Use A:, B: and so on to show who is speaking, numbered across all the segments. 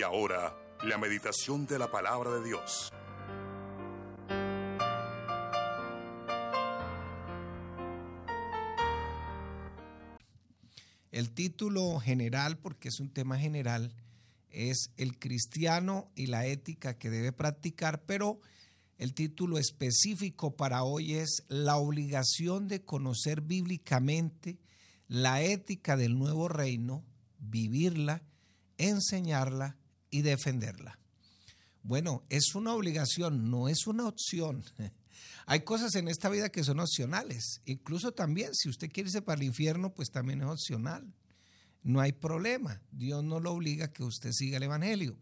A: Y ahora, la meditación de la palabra de Dios.
B: El título general, porque es un tema general, es El cristiano y la ética que debe practicar, pero el título específico para hoy es La obligación de conocer bíblicamente la ética del nuevo reino, vivirla, enseñarla y defenderla. Bueno, es una obligación, no es una opción. Hay cosas en esta vida que son opcionales. Incluso también, si usted quiere irse para el infierno, pues también es opcional. No hay problema. Dios no lo obliga a que usted siga el Evangelio.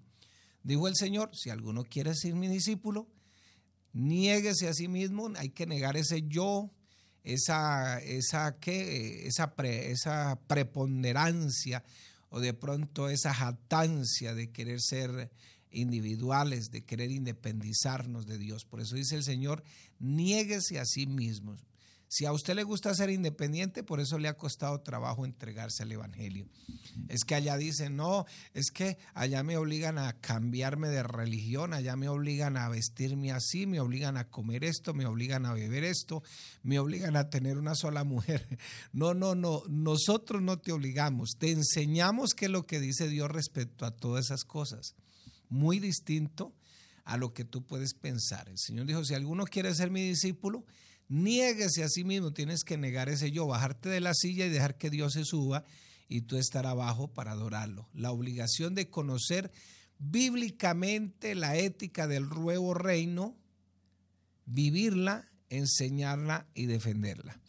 B: Dijo el Señor, si alguno quiere ser mi discípulo, niéguese a sí mismo, hay que negar ese yo, esa, esa, ¿qué? esa, esa preponderancia o de pronto esa jactancia de querer ser individuales, de querer independizarnos de Dios. Por eso dice el Señor, niéguese a sí mismo. Si a usted le gusta ser independiente, por eso le ha costado trabajo entregarse al Evangelio. Es que allá dicen, no, es que allá me obligan a cambiarme de religión, allá me obligan a vestirme así, me obligan a comer esto, me obligan a beber esto, me obligan a tener una sola mujer. No, no, no, nosotros no te obligamos, te enseñamos qué es lo que dice Dios respecto a todas esas cosas. Muy distinto a lo que tú puedes pensar. El Señor dijo, si alguno quiere ser mi discípulo, niéguese a sí mismo, tienes que negar ese yo, bajarte de la silla y dejar que Dios se suba y tú estar abajo para adorarlo. La obligación de conocer bíblicamente la ética del nuevo reino, vivirla, enseñarla y defenderla.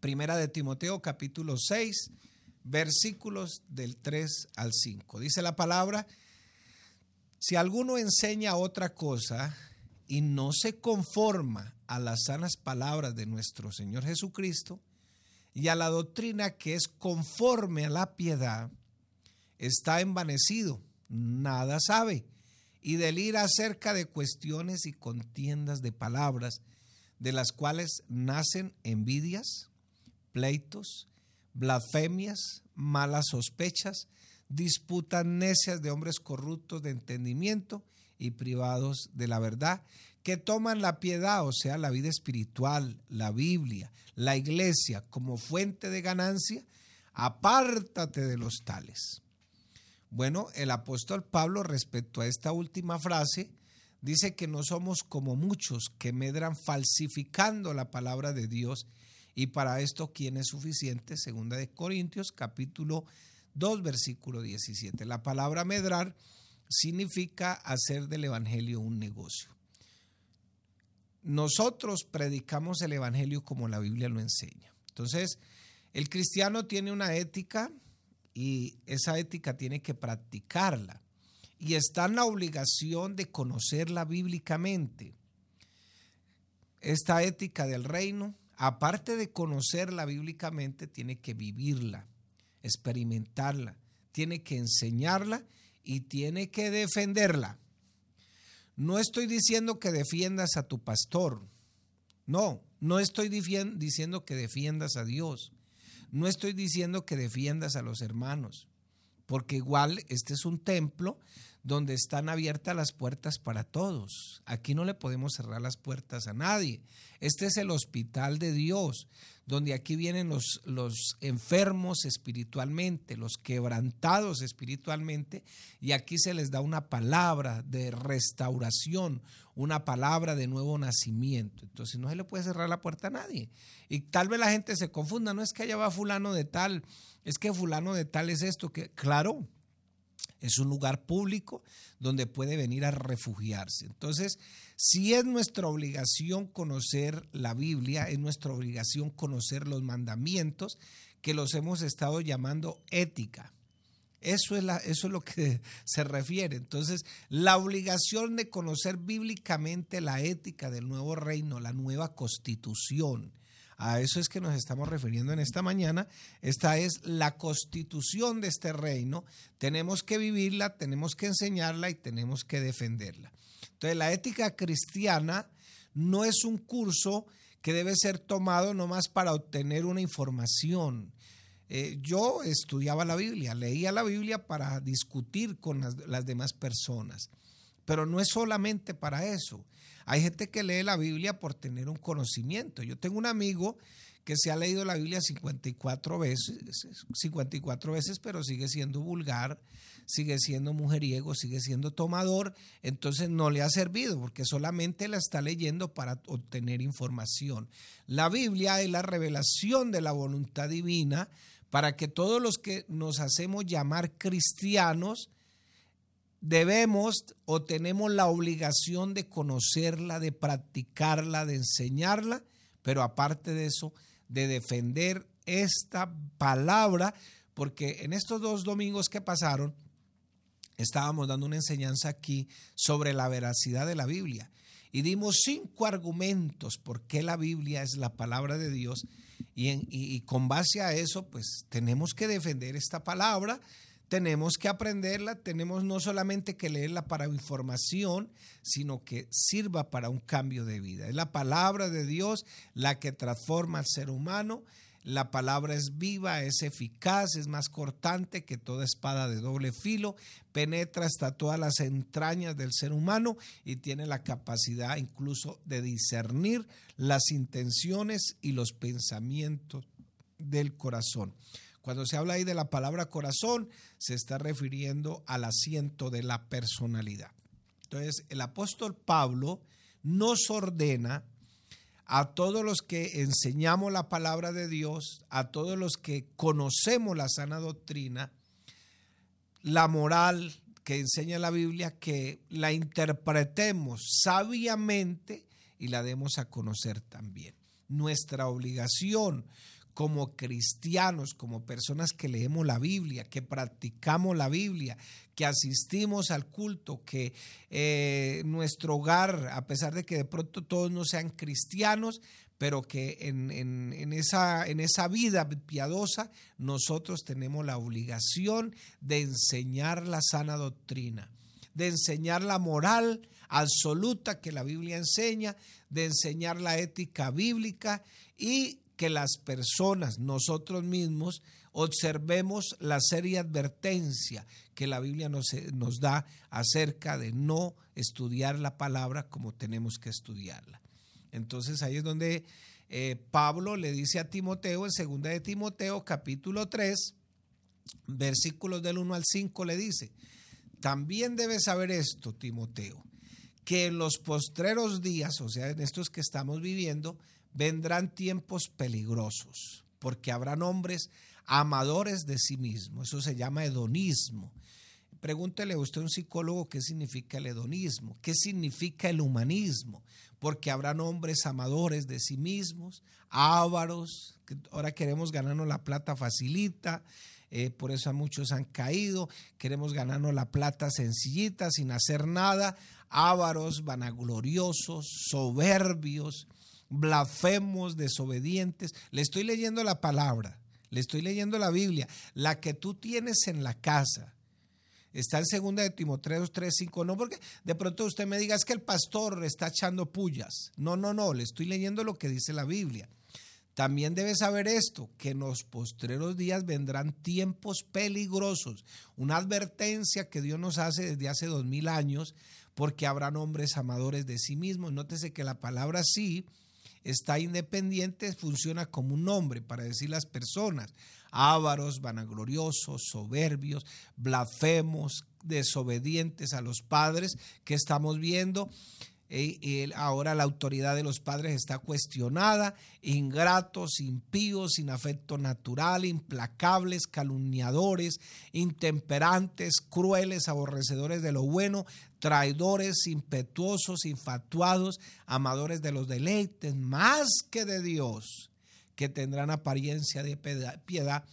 B: Primera de Timoteo capítulo 6, versículos del 3 al 5. Dice la palabra, si alguno enseña otra cosa y no se conforma a las sanas palabras de nuestro Señor Jesucristo y a la doctrina que es conforme a la piedad, está envanecido, nada sabe, y delira acerca de cuestiones y contiendas de palabras, de las cuales nacen envidias, pleitos, blasfemias, malas sospechas, disputas necias de hombres corruptos de entendimiento y privados de la verdad, que toman la piedad, o sea, la vida espiritual, la Biblia, la iglesia como fuente de ganancia, apártate de los tales. Bueno, el apóstol Pablo respecto a esta última frase dice que no somos como muchos que medran falsificando la palabra de Dios y para esto quién es suficiente, segunda de Corintios capítulo 2, versículo 17. La palabra medrar significa hacer del Evangelio un negocio. Nosotros predicamos el Evangelio como la Biblia lo enseña. Entonces, el cristiano tiene una ética y esa ética tiene que practicarla. Y está en la obligación de conocerla bíblicamente. Esta ética del reino, aparte de conocerla bíblicamente, tiene que vivirla experimentarla, tiene que enseñarla y tiene que defenderla. No estoy diciendo que defiendas a tu pastor. No, no estoy diciendo que defiendas a Dios. No estoy diciendo que defiendas a los hermanos. Porque igual este es un templo donde están abiertas las puertas para todos. Aquí no le podemos cerrar las puertas a nadie. Este es el hospital de Dios, donde aquí vienen los, los enfermos espiritualmente, los quebrantados espiritualmente, y aquí se les da una palabra de restauración, una palabra de nuevo nacimiento. Entonces no se le puede cerrar la puerta a nadie. Y tal vez la gente se confunda, no es que allá va fulano de tal, es que fulano de tal es esto, que claro, es un lugar público donde puede venir a refugiarse. Entonces, si es nuestra obligación conocer la Biblia, es nuestra obligación conocer los mandamientos que los hemos estado llamando ética. Eso es, lo que se refiere. Entonces, la obligación de conocer bíblicamente la ética del nuevo reino, la nueva constitución, a eso es que nos estamos refiriendo en esta mañana. Esta es la constitución de este reino. Tenemos que vivirla, tenemos que enseñarla y tenemos que defenderla. Entonces, la ética cristiana no es un curso que debe ser tomado nomás para obtener una información. eh, yo estudiaba la Biblia, leía la Biblia para discutir con las, las demás personas. Pero no es solamente para eso. Hay gente que lee la Biblia por tener un conocimiento. Yo tengo un amigo que se ha leído la Biblia 54 veces, 54 veces, pero sigue siendo vulgar, sigue siendo mujeriego, sigue siendo tomador, entonces no le ha servido porque solamente la está leyendo para obtener información. La Biblia es la revelación de la voluntad divina para que todos los que nos hacemos llamar cristianos debemos o tenemos la obligación de conocerla, de practicarla, de enseñarla, pero aparte de eso, de defender esta palabra, porque en estos dos domingos que pasaron, estábamos dando una enseñanza aquí sobre la veracidad de la Biblia. Y dimos cinco argumentos por qué la Biblia es la palabra de Dios y, y, con base a eso pues tenemos que defender esta palabra, tenemos que aprenderla, tenemos no solamente que leerla para información, sino que sirva para un cambio de vida. Es la palabra de Dios la que transforma al ser humano. La palabra es viva, es eficaz, es más cortante que toda espada de doble filo, penetra hasta todas las entrañas del ser humano y tiene la capacidad incluso de discernir las intenciones y los pensamientos del corazón. Cuando se habla ahí de la palabra corazón, se está refiriendo al asiento de la personalidad. Entonces, el apóstol Pablo nos ordena a todos los que enseñamos la palabra de Dios, a todos los que conocemos la sana doctrina, la moral que enseña la Biblia, que la interpretemos sabiamente y la demos a conocer también. Nuestra obligación como cristianos, como personas que leemos la Biblia, que practicamos la Biblia, que asistimos al culto, que eh, nuestro hogar, a pesar de que de pronto todos no sean cristianos, pero que en, esa, en esa vida piadosa nosotros tenemos la obligación de enseñar la sana doctrina, de enseñar la moral absoluta que la Biblia enseña, de enseñar la ética bíblica y que las personas, nosotros mismos, observemos la seria advertencia que la Biblia nos, nos, da acerca de no estudiar la palabra como tenemos que estudiarla. Entonces ahí es donde eh, Pablo le dice a Timoteo, en segunda de Timoteo capítulo 3, versículos del 1 al 5, le dice, también debes saber esto, Timoteo, que en los postreros días, o sea, en estos que estamos viviendo, vendrán tiempos peligrosos, porque habrán hombres amadores de sí mismos. Eso se llama hedonismo. Pregúntele a usted a un psicólogo qué significa el hedonismo, qué significa el humanismo, porque habrán hombres amadores de sí mismos, ávaros, que ahora queremos ganarnos la plata facilita, eh, por eso a muchos han caído, queremos ganarnos la plata sencillita, sin hacer nada, ávaros, vanagloriosos, soberbios, blasfemos, desobedientes. Le estoy leyendo la palabra, le estoy leyendo la Biblia, la que tú tienes en la casa. Está en segunda de Timoteo 3, 5. No porque de pronto usted me diga es que el pastor está echando pullas. No, no, no, le estoy leyendo lo que dice la Biblia. También debe saber esto, que en los postreros días vendrán tiempos peligrosos. Una advertencia que Dios nos hace desde hace dos mil años, porque habrán hombres amadores de sí mismos. Nótese que la palabra sí está independiente, funciona como un nombre para decir las personas. Ávaros, vanagloriosos, soberbios, blasfemos, desobedientes a los padres que estamos viendo. Y ahora la autoridad de los padres está cuestionada, ingratos, impíos, sin afecto natural, implacables, calumniadores, intemperantes, crueles, aborrecedores de lo bueno, traidores, impetuosos, infatuados, amadores de los deleites, más que de Dios, que tendrán apariencia de piedad,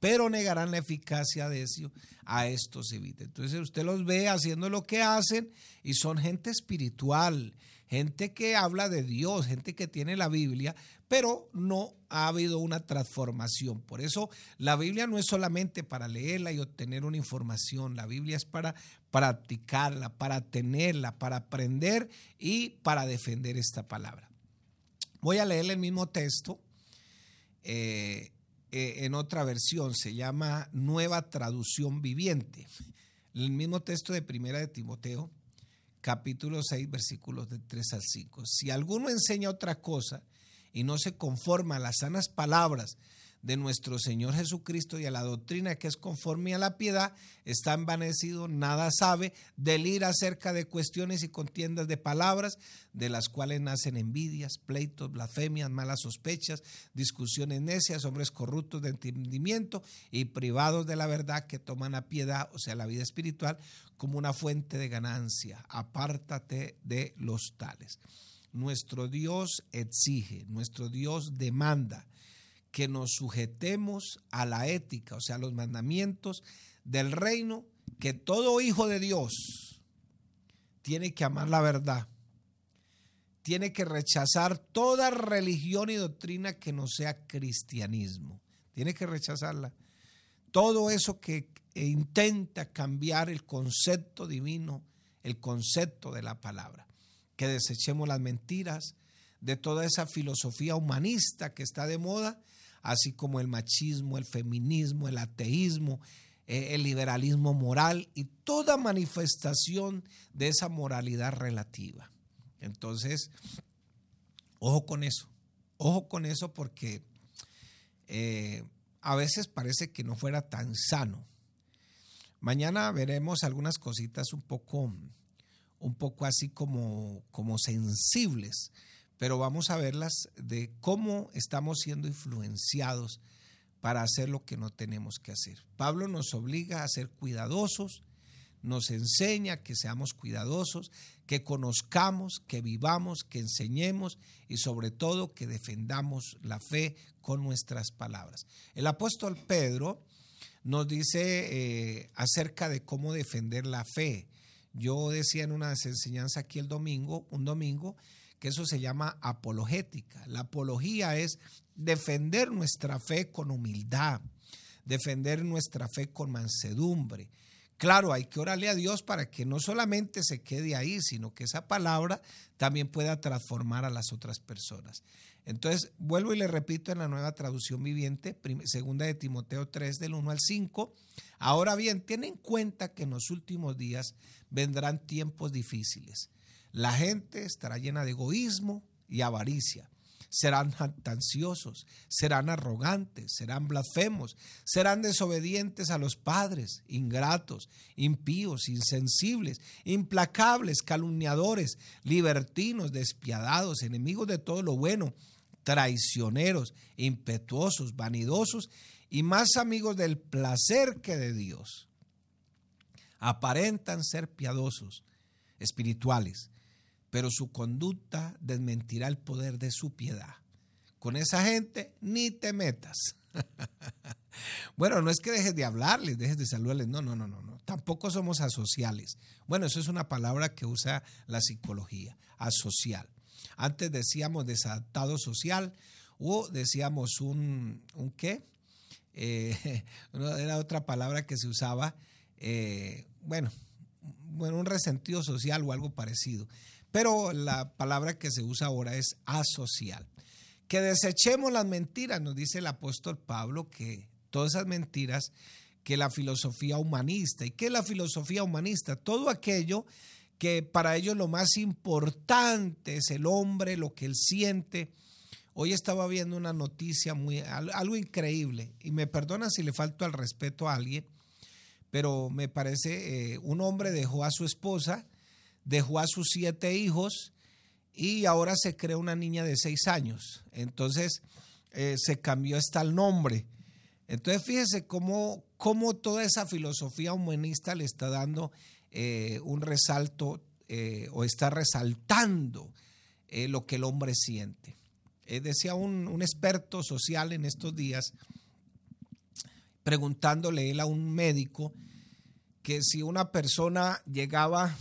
B: pero negarán la eficacia de eso, a estos evite. Entonces usted los ve haciendo lo que hacen y son gente espiritual, gente que habla de Dios, gente que tiene la Biblia, pero no ha habido una transformación. Por eso la Biblia no es solamente para leerla y obtener una información, la Biblia es para practicarla, para tenerla, para aprender y para defender esta palabra. Voy a leer el mismo texto, eh, eh, en otra versión, se llama Nueva Traducción Viviente. El mismo texto de Primera de Timoteo, capítulo 6, versículos de 3 al 5. Si alguno enseña otra cosa y no se conforma a las sanas palabras de nuestro Señor Jesucristo y a la doctrina que es conforme a la piedad, está envanecido, nada sabe, delira acerca de cuestiones y contiendas de palabras, de las cuales nacen envidias, pleitos, blasfemias, malas sospechas, discusiones necias, hombres corruptos de entendimiento y privados de la verdad que toman a piedad, o sea, la vida espiritual, como una fuente de ganancia. Apártate de los tales. Nuestro Dios exige, nuestro Dios demanda que nos sujetemos a la ética, o sea, a los mandamientos del reino, que todo hijo de Dios tiene que amar la verdad, tiene que rechazar toda religión y doctrina que no sea cristianismo, tiene que rechazarla. Todo eso que intenta cambiar el concepto divino, el concepto de la palabra, que desechemos las mentiras de toda esa filosofía humanista que está de moda así como el machismo, el feminismo, el ateísmo, eh, el liberalismo moral y toda manifestación de esa moralidad relativa. Entonces, ojo con eso, ojo con eso porque eh, a veces parece que no fuera tan sano. Mañana veremos algunas cositas un poco, un poco así como, como sensibles pero vamos a verlas de cómo estamos siendo influenciados para hacer lo que no tenemos que hacer. Pablo nos obliga a ser cuidadosos, nos enseña que seamos cuidadosos, que conozcamos, que vivamos, que enseñemos y sobre todo que defendamos la fe con nuestras palabras. El apóstol Pedro nos dice eh, acerca de cómo defender la fe. Yo decía en una enseñanza aquí el domingo, un domingo, que eso se llama apologética. La apología es defender nuestra fe con humildad, defender nuestra fe con mansedumbre. Claro, hay que orarle a Dios para que no solamente se quede ahí, sino que esa palabra también pueda transformar a las otras personas. Entonces, vuelvo y le repito en la nueva traducción viviente, segunda de Timoteo 3 del 1 al 5. Ahora bien, ten en cuenta que en los últimos días vendrán tiempos difíciles la gente estará llena de egoísmo y avaricia. Serán ansiosos, serán arrogantes, serán blasfemos, serán desobedientes a los padres, ingratos, impíos, insensibles, implacables, calumniadores, libertinos, despiadados, enemigos de todo lo bueno, traicioneros, impetuosos, vanidosos y más amigos del placer que de Dios. Aparentan ser piadosos, espirituales, pero su conducta desmentirá el poder de su piedad. Con esa gente ni te metas. bueno, no es que dejes de hablarles, dejes de saludarles, no, no, no, no, no. Tampoco somos asociales. Bueno, eso es una palabra que usa la psicología, asocial. Antes decíamos desadaptado social o decíamos un, ¿un qué? Eh, era otra palabra que se usaba, eh, bueno, bueno, un resentido social o algo parecido. Pero la palabra que se usa ahora es asocial. Que desechemos las mentiras, nos dice el apóstol Pablo, que todas esas mentiras, que la filosofía humanista. ¿Y qué es la filosofía humanista? Todo aquello que para ellos lo más importante es el hombre, lo que él siente. Hoy estaba viendo una noticia muy, algo increíble, y me perdona si le falto al respeto a alguien, pero me parece, eh, un hombre dejó a su esposa dejó a sus siete hijos y ahora se crea una niña de seis años. Entonces eh, se cambió hasta el nombre. Entonces fíjese cómo, cómo, toda esa filosofía humanista le está dando eh, un resalto eh, o está resaltando lo que el hombre siente. decía un, un, experto social en estos días, preguntándole él a un médico que si una persona llegaba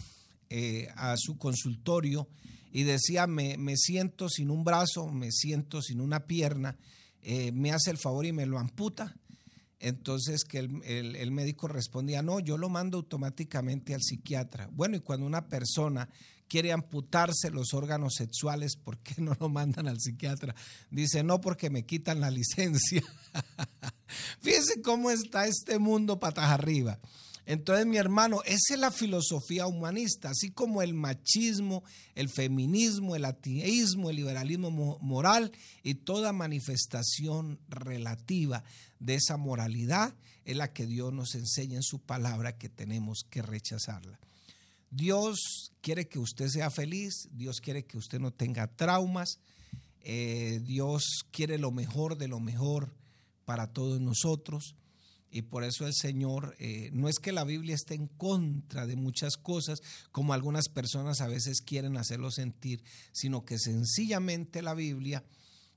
B: eh, a su consultorio y decía, me, siento sin un brazo, me siento sin una pierna, eh, me hace el favor y me lo amputa. Entonces que el, médico respondía, no, yo lo mando automáticamente al psiquiatra. Bueno, y cuando una persona quiere amputarse los órganos sexuales, ¿por qué no lo mandan al psiquiatra? Dice, no, porque me quitan la licencia. Fíjense cómo está este mundo patas arriba. Entonces, mi hermano, esa es la filosofía humanista, así como el machismo, el feminismo, el ateísmo, el liberalismo moral y toda manifestación relativa de esa moralidad es la que Dios nos enseña en su palabra que tenemos que rechazarla. Dios quiere que usted sea feliz, Dios quiere que usted no tenga traumas, eh, Dios quiere lo mejor de lo mejor para todos nosotros. Y por eso el Señor, eh, no es que la Biblia esté en contra de muchas cosas, como algunas personas a veces quieren hacerlo sentir, sino que sencillamente la Biblia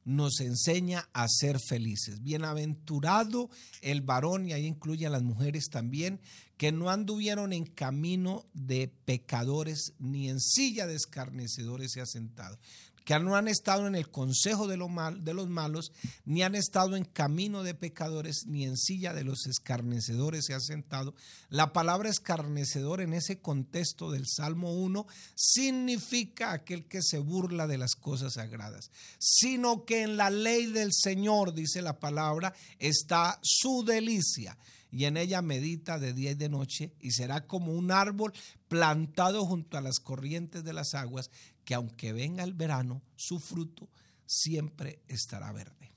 B: nos enseña a ser felices. Bienaventurado el varón, y ahí incluye a las mujeres también, que no anduvieron en camino de pecadores, ni en silla de escarnecedores se ha sentado que no han estado en el consejo de, los malos, ni han estado en camino de pecadores, ni en silla de los escarnecedores se ha sentado. La palabra escarnecedor en ese contexto del Salmo 1 significa aquel que se burla de las cosas sagradas, sino que en la ley del Señor, dice la palabra, está su delicia y en ella medita de día y de noche, y será como un árbol plantado junto a las corrientes de las aguas, que aunque venga el verano, su fruto siempre estará verde.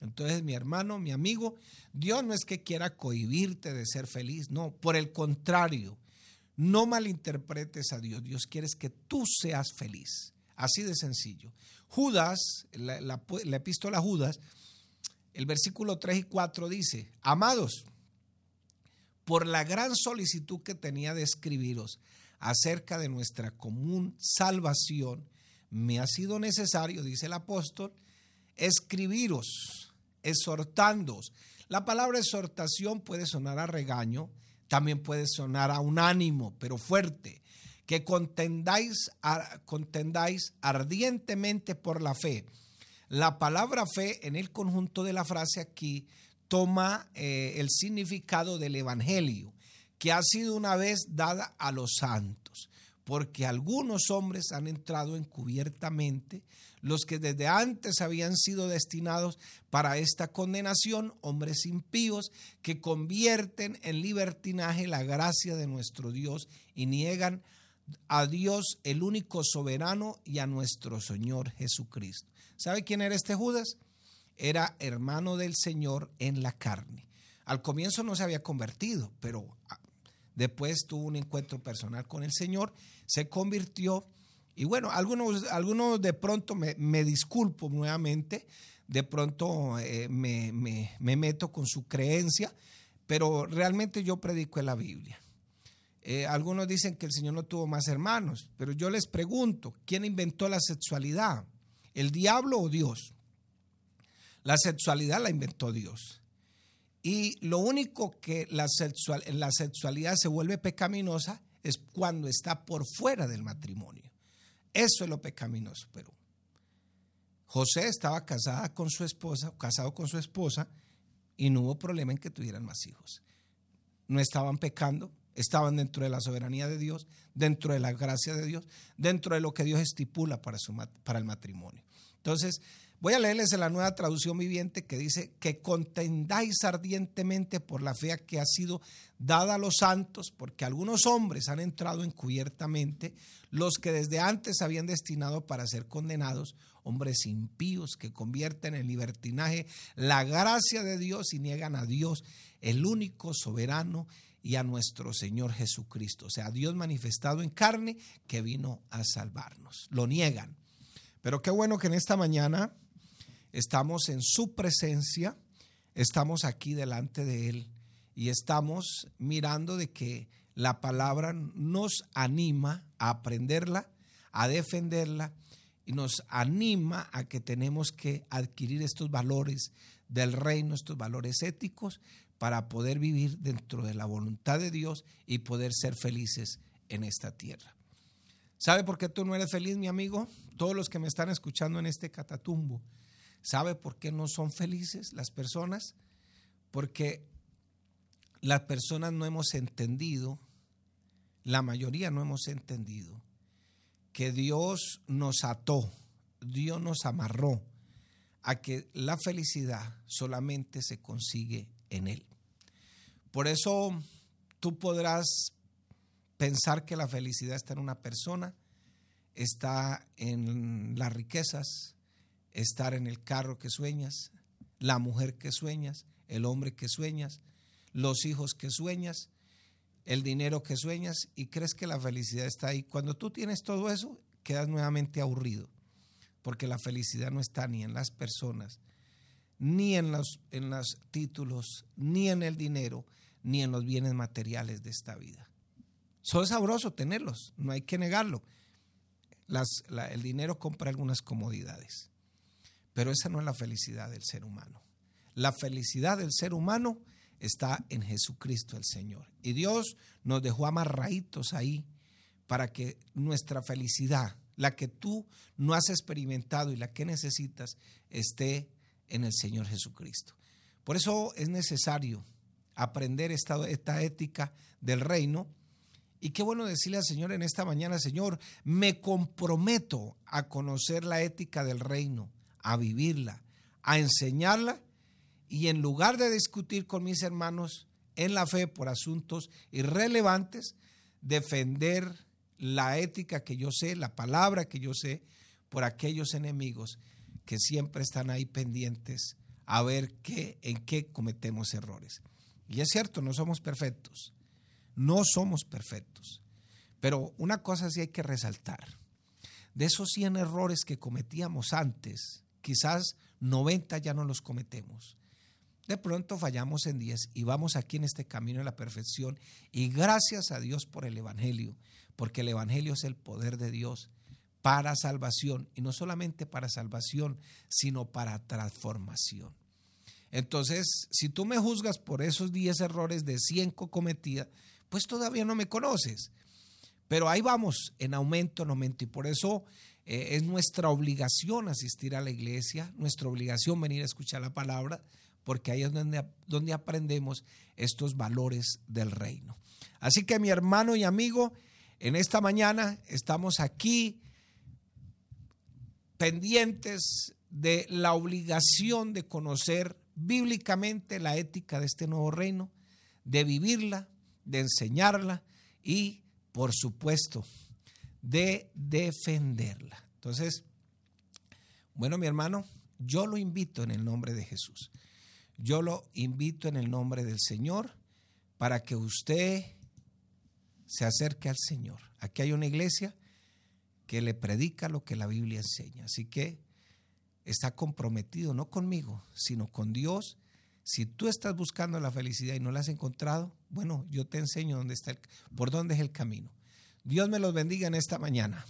B: Entonces, mi hermano, mi amigo, Dios no es que quiera cohibirte de ser feliz, no, por el contrario, no malinterpretes a Dios, Dios quiere que tú seas feliz, así de sencillo. Judas, la, la epístola a Judas, el versículo 3 y 4 dice, amados, por la gran solicitud que tenía de escribiros acerca de nuestra común salvación, me ha sido necesario, dice el apóstol, escribiros, exhortándoos. La palabra exhortación puede sonar a regaño, también puede sonar a un ánimo, pero fuerte, que contendáis, contendáis ardientemente por la fe. La palabra fe en el conjunto de la frase aquí toma eh, el significado del Evangelio, que ha sido una vez dada a los santos, porque algunos hombres han entrado encubiertamente, los que desde antes habían sido destinados para esta condenación, hombres impíos que convierten en libertinaje la gracia de nuestro Dios y niegan a Dios el único soberano y a nuestro Señor Jesucristo. ¿Sabe quién era este Judas? era hermano del Señor en la carne. Al comienzo no se había convertido, pero después tuvo un encuentro personal con el Señor, se convirtió. Y bueno, algunos, algunos de pronto me, disculpo nuevamente, de pronto eh, me, meto con su creencia, pero realmente yo predico en la Biblia. Eh, algunos dicen que el Señor no tuvo más hermanos, pero yo les pregunto, ¿quién inventó la sexualidad? ¿El diablo o Dios? La sexualidad la inventó Dios. Y lo único que la, sexual, la sexualidad se vuelve pecaminosa es cuando está por fuera del matrimonio. Eso es lo pecaminoso, pero José estaba casada con su esposa, casado con su esposa, y no hubo problema en que tuvieran más hijos. No estaban pecando, estaban dentro de la soberanía de Dios, dentro de la gracia de Dios, dentro de lo que Dios estipula para, su, para el matrimonio. Entonces, Voy a leerles en la nueva traducción viviente que dice que contendáis ardientemente por la fe que ha sido dada a los santos, porque algunos hombres han entrado encubiertamente, los que desde antes habían destinado para ser condenados, hombres impíos que convierten en libertinaje la gracia de Dios y niegan a Dios, el único soberano y a nuestro Señor Jesucristo, o sea, Dios manifestado en carne que vino a salvarnos. Lo niegan. Pero qué bueno que en esta mañana estamos en su presencia, estamos aquí delante de Él y estamos mirando de que la palabra nos anima a aprenderla, a defenderla y nos anima a que tenemos que adquirir estos valores del reino, estos valores éticos para poder vivir dentro de la voluntad de Dios y poder ser felices en esta tierra. ¿Sabe por qué tú no eres feliz, mi amigo? Todos los que me están escuchando en este catatumbo, ¿Sabe por qué no son felices las personas? Porque las personas no hemos entendido, la mayoría no hemos entendido, que Dios nos ató, Dios nos amarró a que la felicidad solamente se consigue en Él. Por eso tú podrás pensar que la felicidad está en una persona, está en las riquezas, estar en el carro que sueñas, la mujer que sueñas, el hombre que sueñas, los hijos que sueñas, el dinero que sueñas y crees que la felicidad está ahí. Cuando tú tienes todo eso, quedas nuevamente aburrido, porque la felicidad no está ni en las personas, ni en los, en los títulos, ni en el dinero, ni en los bienes materiales de esta vida. Son sabroso tenerlos, no hay que negarlo. el dinero compra algunas comodidades, pero esa no es la felicidad del ser humano. La felicidad del ser humano está en Jesucristo el Señor. Y Dios nos dejó amarraditos ahí para que nuestra felicidad, la que tú no has experimentado y la que necesitas, esté en el Señor Jesucristo. Por eso es necesario aprender esta, esta ética del reino. Y qué bueno decirle al Señor en esta mañana, Señor, me comprometo a conocer la ética del reino, a vivirla, a enseñarla y en lugar de discutir con mis hermanos en la fe por asuntos irrelevantes, defender la ética que yo sé, la palabra que yo sé, por aquellos enemigos que siempre están ahí pendientes a ver qué, en qué cometemos errores. Y es cierto, no somos perfectos, no somos perfectos, pero una cosa sí hay que resaltar. De esos 100 errores que cometíamos antes, quizás 90 ya no los cometemos. De pronto fallamos en 10 y vamos aquí en este camino de la perfección y gracias a Dios por el Evangelio, porque el Evangelio es el poder de Dios para salvación y no solamente para salvación, sino para transformación. Entonces, si tú me juzgas por esos 10 errores de 100 cometidas, pues todavía no me conoces. Pero ahí vamos, en aumento, en aumento. Y por eso eh, es nuestra obligación asistir a la iglesia, nuestra obligación venir a escuchar la palabra, porque ahí es donde, donde aprendemos estos valores del reino. Así que mi hermano y amigo, en esta mañana estamos aquí pendientes de la obligación de conocer bíblicamente la ética de este nuevo reino, de vivirla, de enseñarla y, por supuesto, de defenderla. Entonces, bueno, mi hermano, yo lo invito en el nombre de Jesús. Yo lo invito en el nombre del Señor para que usted se acerque al Señor. Aquí hay una iglesia que le predica lo que la Biblia enseña. Así que está comprometido no conmigo, sino con Dios. Si tú estás buscando la felicidad y no la has encontrado, bueno, yo te enseño dónde está por dónde es el camino. Dios me los bendiga en esta mañana.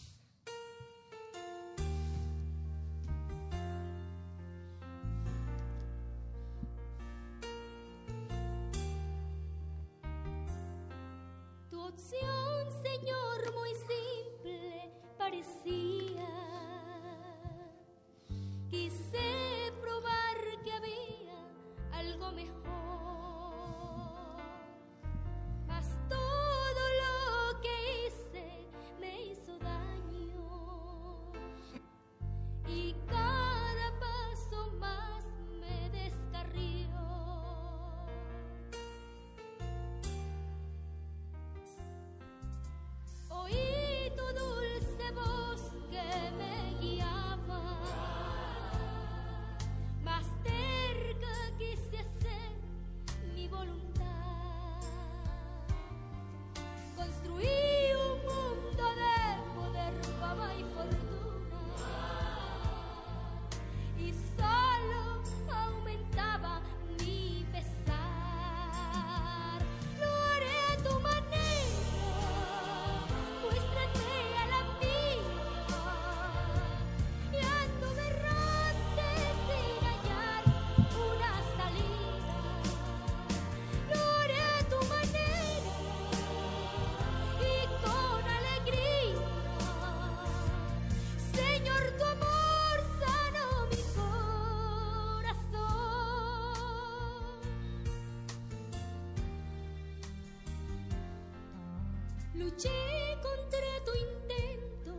C: Luché contra tu intento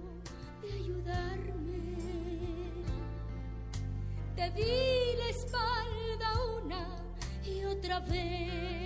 C: de ayudarme. Te di la espalda una y otra vez.